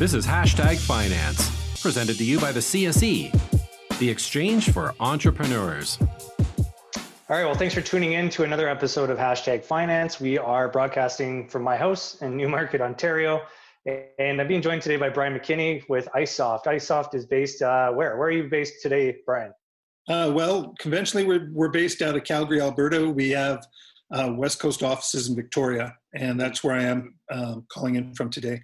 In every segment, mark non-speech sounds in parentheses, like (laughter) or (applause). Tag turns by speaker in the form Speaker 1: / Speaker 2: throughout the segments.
Speaker 1: This is Hashtag Finance, presented to you by the CSE, the Exchange for Entrepreneurs.
Speaker 2: All right, well, thanks for tuning in to another episode of Hashtag Finance. We are broadcasting from my house in Newmarket, Ontario. And I'm being joined today by Brian McKinney with ICEsoft. ICEsoft is based uh, where? Where are you based today, Brian?
Speaker 3: Uh, well, conventionally, we're, we're based out of Calgary, Alberta. We have uh, West Coast offices in Victoria, and that's where I am um, calling in from today.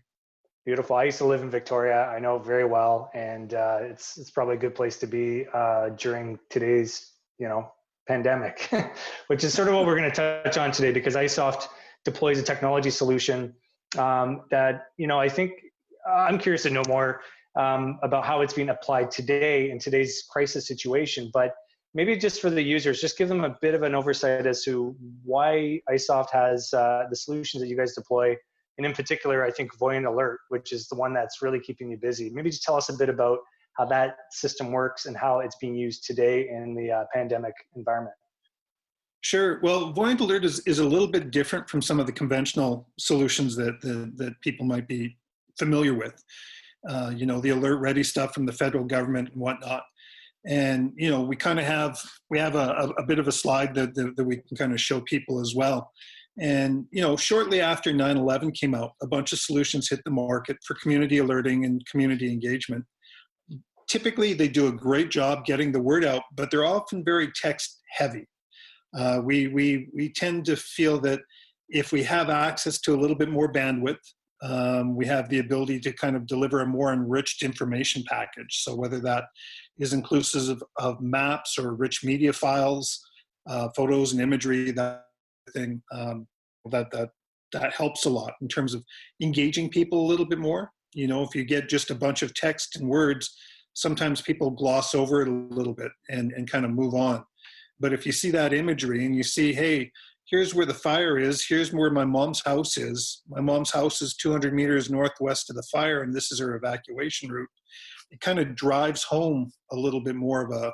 Speaker 2: Beautiful. I used to live in Victoria. I know very well, and uh, it's it's probably a good place to be uh, during today's you know pandemic, (laughs) which is sort of what we're going to touch on today because ICEsoft deploys a technology solution um, that you know I think uh, I'm curious to know more um, about how it's being applied today in today's crisis situation, but maybe just for the users, just give them a bit of an oversight as to why ICEsoft has uh, the solutions that you guys deploy and in particular, I think Voyent Alert, which is the one that's really keeping you busy. Maybe just tell us a bit about how that system works and how it's being used today in the uh, pandemic environment.
Speaker 3: Sure. Well, Voyent Alert is, is a little bit different from some of the conventional solutions that, that, that people might be familiar with. Uh, you know, the alert ready stuff from the federal government and whatnot. And, you know, we kind of have, we have a, a, bit of a slide that, that, that we can kind of show people as well. And you know, shortly after 9/11 came out, a bunch of solutions hit the market for community alerting and community engagement. Typically, they do a great job getting the word out, but they're often very text heavy. Uh, we we we tend to feel that if we have access to a little bit more bandwidth, um, we have the ability to kind of deliver a more enriched information package. So whether that is inclusive of, of maps or rich media files, uh, photos and imagery, that thing um, that that that helps a lot in terms of engaging people a little bit more. You know, if you get just a bunch of text and words, sometimes people gloss over it a little bit and, and kind of move on. But if you see that imagery and you see, hey, here's where the fire is, here's where my mom's house is. My mom's house is 200 meters northwest of the fire, and this is her evacuation route. It kind of drives home a little bit more of a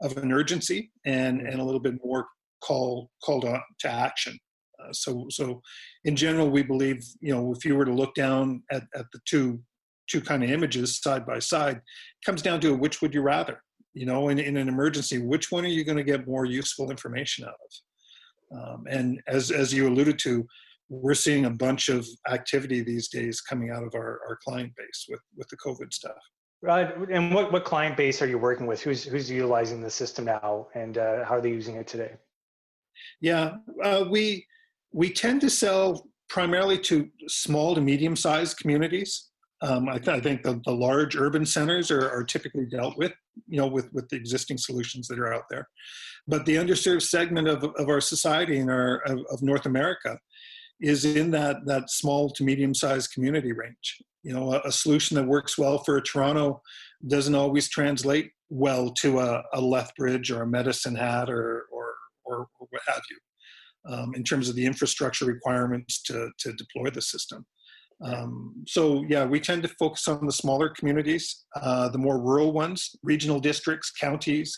Speaker 3: of an urgency and and a little bit more call called on to action. Uh, so so in general, we believe you know if you were to look down at, at the two two kind of images side by side, it comes down to which would you rather? You know, in, in an emergency, which one are you going to get more useful information out of? Um, and as as you alluded to, we're seeing a bunch of activity these days coming out of our, our client base with with the COVID stuff.
Speaker 2: Right. And what, what client base are you working with? Who's who's utilizing the system now, and uh, how are they using it today?
Speaker 3: Yeah, uh, we we tend to sell primarily to small to medium sized communities. Um, I, th- I, think the, the large urban centers are, are, typically dealt with, you know, with, with the existing solutions that are out there. But the underserved segment of, of our society and our of, of North America is in that that small to medium sized community range. You know, a, a, solution that works well for a Toronto doesn't always translate well to a, a Lethbridge or a Medicine Hat or, or, or what have you, um, in terms of the infrastructure requirements to, to deploy the system. Um, so yeah, we tend to focus on the smaller communities, uh, the more rural ones, regional districts, counties.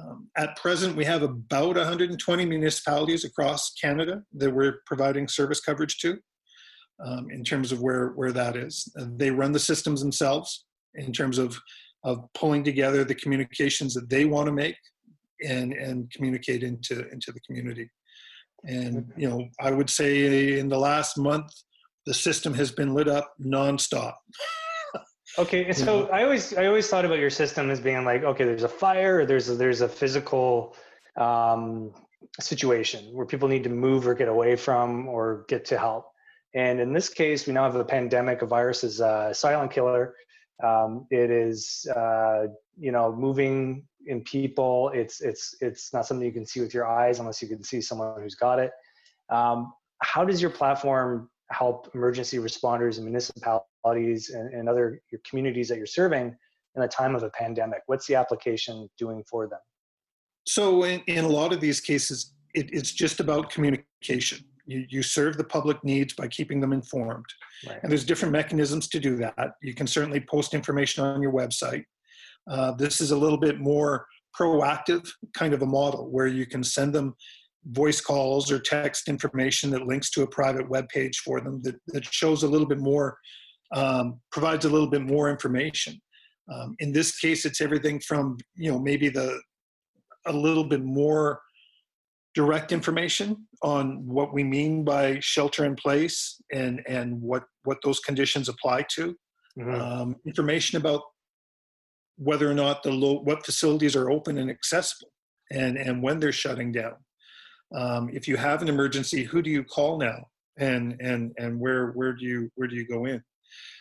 Speaker 3: Um, at present, we have about 120 municipalities across Canada that we're providing service coverage to. Um, in terms of where where that is, they run the systems themselves in terms of of pulling together the communications that they want to make and and communicate into into the community. And you know, I would say in the last month, the system has been lit up nonstop. (laughs)
Speaker 2: okay, so I always I always thought about your system as being like, okay, there's a fire, or there's a, there's a physical um, situation where people need to move or get away from or get to help. And in this case, we now have a pandemic. A virus is a silent killer. Um, it is, uh, you know, moving in people. It's it's it's not something you can see with your eyes unless you can see someone who's got it. Um, how does your platform help emergency responders and municipalities and, and other your communities that you're serving in a time of a pandemic? What's the application doing for them?
Speaker 3: So in, in a lot of these cases, it, it's just about communication. You, you serve the public needs by keeping them informed. Right. And there's different mechanisms to do that. You can certainly post information on your website. Uh, this is a little bit more proactive kind of a model where you can send them voice calls or text information that links to a private web page for them that, that shows a little bit more um, provides a little bit more information. Um, in this case, it's everything from you know maybe the a little bit more direct information on what we mean by shelter in place and and what what those conditions apply to. Mm-hmm. Um, information about whether or not the low, what facilities are open and accessible and and when they're shutting down. Um, if you have an emergency, who do you call now? And and and where where do you where do you go in?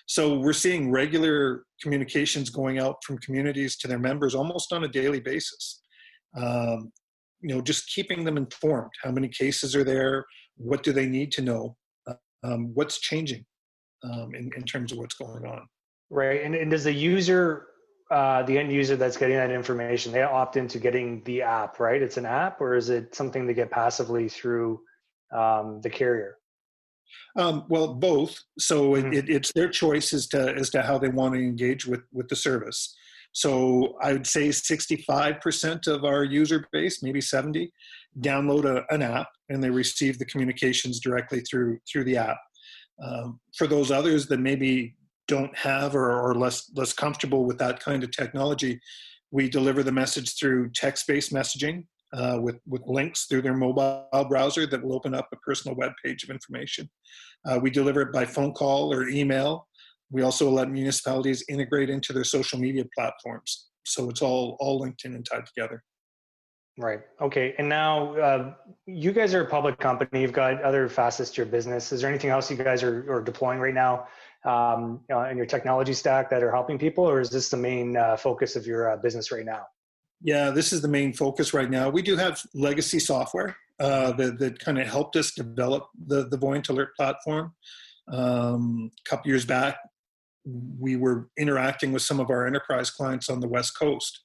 Speaker 3: So we're seeing regular communications going out from communities to their members almost on a daily basis. Um, you know, just keeping them informed. How many cases are there? What do they need to know? Um, what's changing um, in, in terms of what's going on?
Speaker 2: Right. And, and does the user, uh, the end user that's getting that information, they opt into getting the app, right? It's an app, or is it something they get passively through um, the carrier?
Speaker 3: Um, well, both. So mm-hmm. it, it's their choice as to as to how they want to engage with with the service. So I would say 65% of our user base, maybe 70, download a, an app and they receive the communications directly through through the app. Um, for those others that maybe don't have or are less less comfortable with that kind of technology, we deliver the message through text-based messaging uh, with, with links through their mobile browser that will open up a personal web page of information. Uh, we deliver it by phone call or email. We also let municipalities integrate into their social media platforms. So it's all, all linked in and tied together.
Speaker 2: Right. Okay. And now uh, you guys are a public company. You've got other facets to your business. Is there anything else you guys are, are deploying right now um, in your technology stack that are helping people, or is this the main uh, focus of your uh, business right now?
Speaker 3: Yeah, this is the main focus right now. We do have legacy software uh, that, that kind of helped us develop the, the Voyent Alert platform. Um, a couple years back, we were interacting with some of our enterprise clients on the West Coast,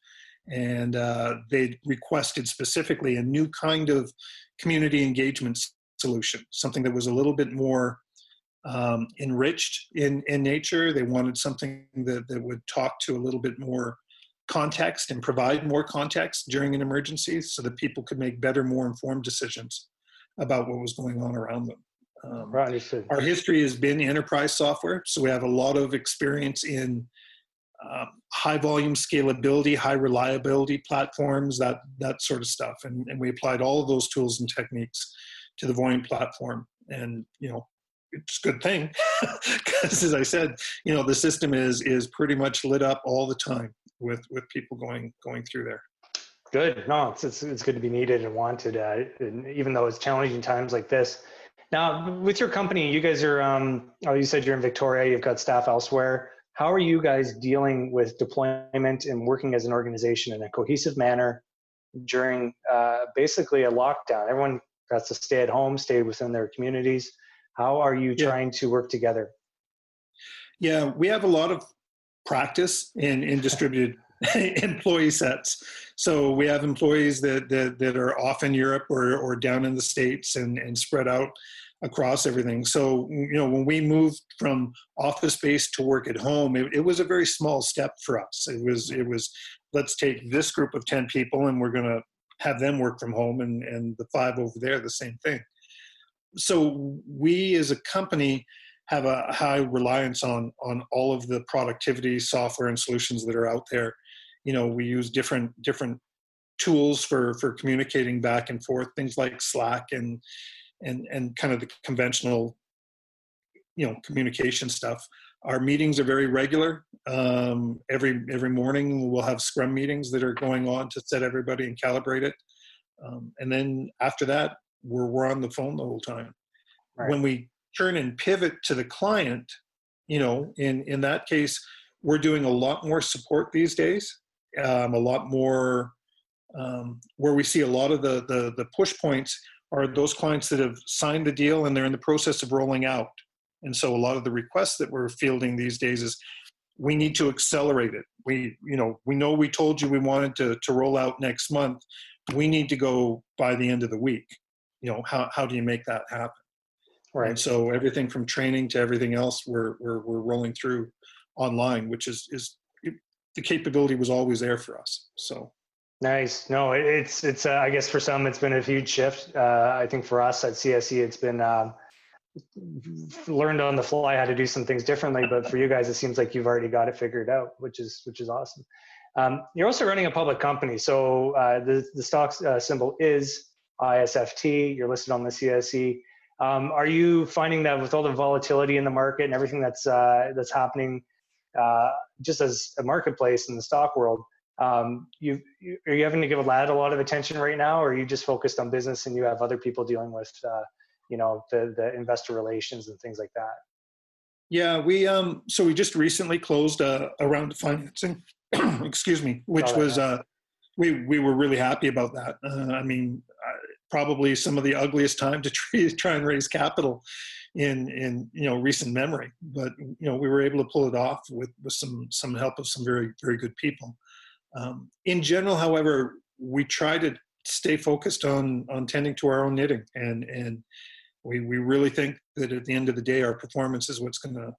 Speaker 3: and uh, they requested specifically a new kind of community engagement solution, something that was a little bit more um, enriched in, in nature. They wanted something that, that would talk to a little bit more context and provide more context during an emergency so that people could make better, more informed decisions about what was going on around them. Um, right. Our history has been enterprise software, so we have a lot of experience in um, high volume scalability, high reliability platforms, that that sort of stuff, and, and we applied all of those tools and techniques to the Voyent platform. And you know, it's a good thing (laughs) because, as I said, you know, the system is is pretty much lit up all the time with with people going going through there.
Speaker 2: Good. No, it's it's, it's good to be needed and wanted, uh, and even though it's challenging times like this. Now, with your company, you guys are. Um, oh, you said you're in Victoria. You've got staff elsewhere. How are you guys dealing with deployment and working as an organization in a cohesive manner during uh, basically a lockdown? Everyone has to stay at home, stay within their communities. How are you yeah. trying to work together?
Speaker 3: Yeah, we have a lot of practice in, in (laughs) distributed (laughs) employee sets. So we have employees that, that, that are off in Europe or, or down in the States and, and spread out across everything. So, you know, when we moved from office space to work at home, it, it was a very small step for us. It was, it was, let's take this group of 10 people and we're going to have them work from home and, and the five over there, the same thing. So we as a company have a high reliance on on all of the productivity software and solutions that are out there. You know, we use different different tools for for communicating back and forth, things like Slack and and and kind of the conventional you know communication stuff. Our meetings are very regular. Um, every every morning we'll have Scrum meetings that are going on to set everybody and calibrate it. Um, and then after that, we're we're on the phone the whole time. Right. When we turn and pivot to the client, you know, in in that case, we're doing a lot more support these days, um, a lot more um, where we see a lot of the, the the push points are those clients that have signed the deal and they're in the process of rolling out. And so a lot of the requests that we're fielding these days is we need to accelerate it. We, you know, we know we told you we wanted to, to roll out next month. We need to go by the end of the week. You know, how, how do you make that happen? Right. And so everything from training to everything else, we're, we're, we're rolling through online, which is, is the capability was always there for us. So.
Speaker 2: Nice. No, it's, it's, uh, I guess for some, it's been a huge shift. Uh, I think for us at CSE, it's been, um, learned on the fly how to do some things differently. But for you guys, it seems like you've already got it figured out, which is which is awesome. Um, you're also running a public company, so uh, the the stock uh, symbol is ISFT. You're listed on the CSE. Um, are you finding that with all the volatility in the market and everything that's uh, that's happening, uh, just as a marketplace in the stock world, um, you, you, are you having to give a lad a lot of attention right now, or are you just focused on business and you have other people dealing with, uh, you know, the the investor relations and things like that?
Speaker 3: Yeah, we um so we just recently closed a, a round of financing, (clears throat) excuse me, which was uh we we were really happy about that. Uh, I mean, probably some of the ugliest time to (laughs) try and raise capital in in you know recent memory. But you know we were able to pull it off with with some some help of some very very good people. Um, in general however we try to stay focused on on tending to our own knitting. And and we we really think that at the end of the day our performance is what's going to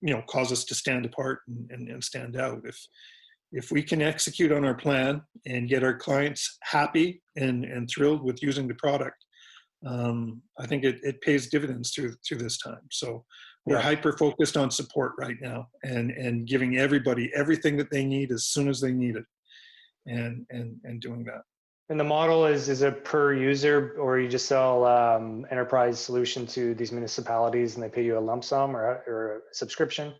Speaker 3: you know cause us to stand apart and, and, and stand out. If if we can execute on our plan and get our clients happy and, and thrilled with using the product, um, I think it, it pays dividends through through this time. So we're yeah. hyper focused on support right now and and giving everybody everything that they need as soon as they need it, and and and doing that.
Speaker 2: And the model is is it per user, or you just sell um, enterprise solution to these municipalities and they pay you a lump sum or, or a subscription?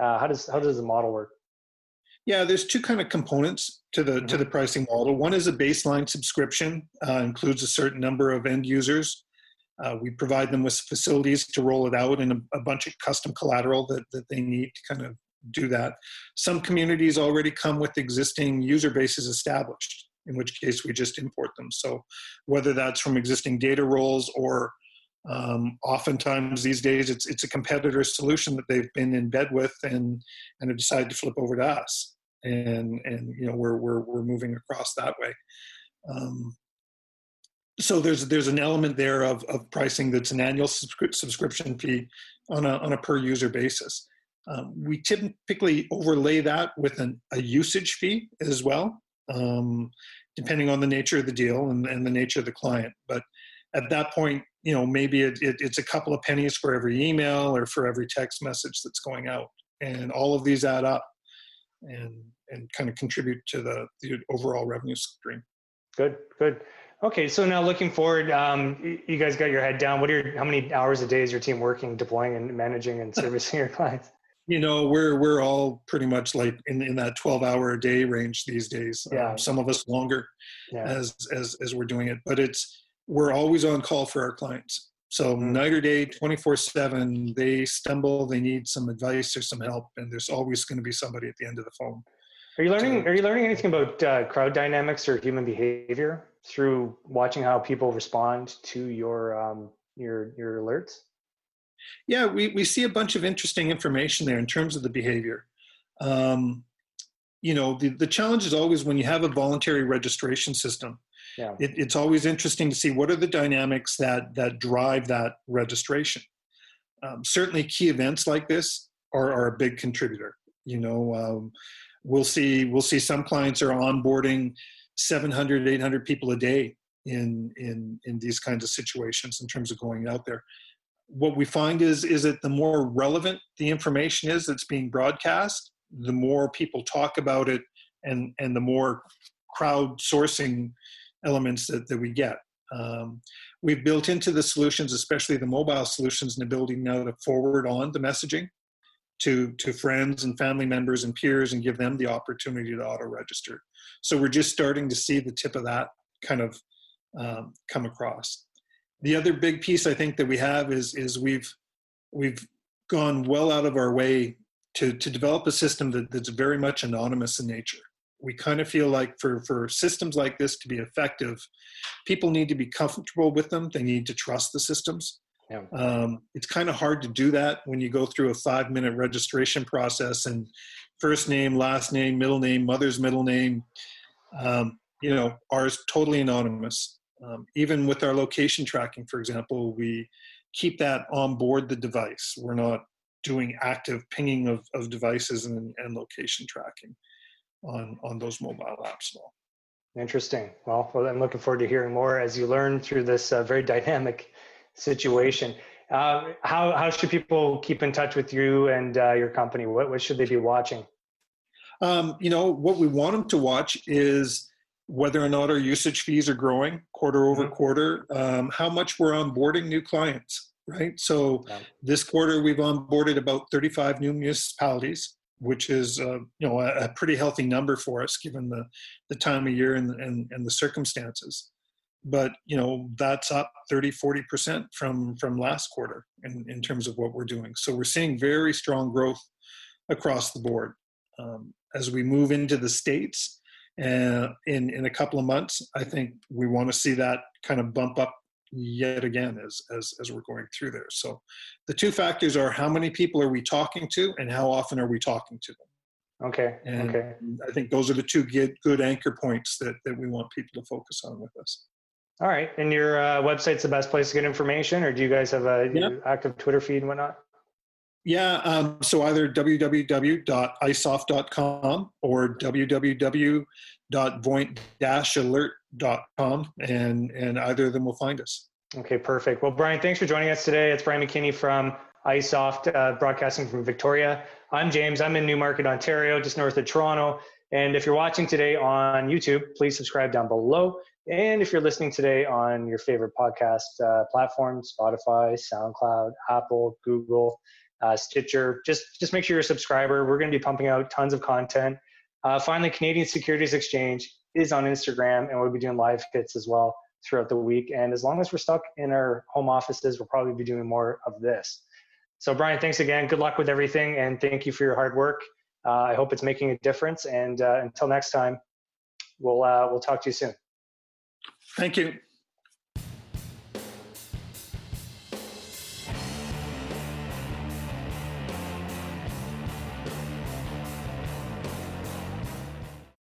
Speaker 2: Uh, how does how does the model work?
Speaker 3: Yeah, there's two kind of components to the mm-hmm. to the pricing model. One is a baseline subscription, uh, includes a certain number of end users. Uh, we provide them with facilities to roll it out and a, a, bunch of custom collateral that, that they need to kind of do that. Some communities already come with existing user bases established, in which case we just import them. So whether that's from existing data roles or um, oftentimes these days it's it's a competitor solution that they've been in bed with and and have decided to flip over to us and and you know we're we're we're moving across that way. Um, so there's there's an element there of of pricing that's an annual subscri- subscription fee on a on a per user basis. Um, we typically overlay that with an, a usage fee as well, um, depending on the nature of the deal and, and the nature of the client. But at that point, you know, maybe it, it, it's a couple of pennies for every email or for every text message that's going out, and all of these add up and and kind of contribute to the, the overall revenue stream.
Speaker 2: Good, good. Okay, so now looking forward, um, you guys got your head down. What are your, how many hours a day is your team working, deploying, and managing and servicing your clients?
Speaker 3: You know, we're we're all pretty much like in, in that twelve hour a day range these days. Yeah. Um, some of us longer, yeah. as as as we're doing it, but it's we're always on call for our clients. So mm-hmm. night or day, 24 seven, they stumble, they need some advice or some help. And there's always going to be somebody at the end of the phone.
Speaker 2: Are you learning? Are you learning anything about uh, crowd dynamics or human behavior through watching how people respond to your um, your your alerts?
Speaker 3: Yeah, we we see a bunch of interesting information there in terms of the behavior. Um, you know, the the challenge is always when you have a voluntary registration system. Yeah. It, it's always interesting to see what are the dynamics that that drive that registration. Um, certainly, key events like this are, are a big contributor. You know, um, we'll see we'll see some clients are onboarding 700 800 people a day in in in these kinds of situations in terms of going out there what we find is is that the more relevant the information is that's being broadcast the more people talk about it and and the more crowdsourcing elements that, that we get. Um, we've built into the solutions especially the mobile solutions an ability now to forward on the messaging to to friends and family members and peers and give them the opportunity to auto register. So we're just starting to see the tip of that kind of um, come across. The other big piece i think that we have is is we've we've gone well out of our way to to develop a system that, that's very much anonymous in nature we kind of feel like for for systems like this to be effective people need to be comfortable with them they need to trust the systems yeah. Um, it's kind of hard to do that when you go through a five minute registration process and first name, last name, middle name, mother's middle name. Um, you know, ours totally anonymous. Um, even with our location tracking, for example, we keep that on board the device. We're not doing active pinging of, of devices and, and location tracking on, on those mobile apps. Well.
Speaker 2: Interesting. Well, well, I'm looking forward to hearing more as you learn through this uh, very (laughs) dynamic situation. Uh, how how should people keep in touch with you and uh, your company? What what should they be watching?
Speaker 3: Um, you know, what we want them to watch is whether or not our usage fees are growing quarter over mm-hmm. quarter, um, how much we're onboarding new clients, right? So yeah. this quarter we've onboarded about 35 new municipalities, which is uh, you know a, a, pretty healthy number for us given the the time of year and and, and the circumstances. But you know that's up 30, 40 percent from from last quarter in, in terms of what we're doing. So we're seeing very strong growth across the board. Um, as we move into the states uh, in in a couple of months, I think we want to see that kind of bump up yet again as as as we're going through there. So the two factors are how many people are we talking to and how often are we talking to them.
Speaker 2: Okay.
Speaker 3: And
Speaker 2: okay.
Speaker 3: I think those are the two good good anchor points that that we want people to focus on with us.
Speaker 2: All right. And your uh, website's the best place to get information, or do you guys have a yeah. active Twitter feed and whatnot?
Speaker 3: Yeah, um, so either www.isoft.com or www.voyent-alert.com, and, and either of them will find us.
Speaker 2: Okay, perfect. Well, Brian, thanks for joining us today. It's Brian McKinney from ICEsoft, uh, broadcasting from Victoria. I'm James. I'm in Newmarket, Ontario, just north of Toronto. And if you're watching today on YouTube, please subscribe down below. And if you're listening today on your favorite podcast uh, platform, Spotify, SoundCloud, Apple, Google, uh, Stitcher. Just just make sure you're a subscriber. We're going to be pumping out tons of content. Uh, finally, Canadian Securities Exchange is on Instagram, and we'll be doing live kits as well throughout the week. And as long as we're stuck in our home offices, we'll probably be doing more of this. So, Brian, thanks again. Good luck with everything, and thank you for your hard work. Uh, I hope it's making a difference. And uh, until next time, we'll uh, we'll talk to you soon.
Speaker 3: Thank you.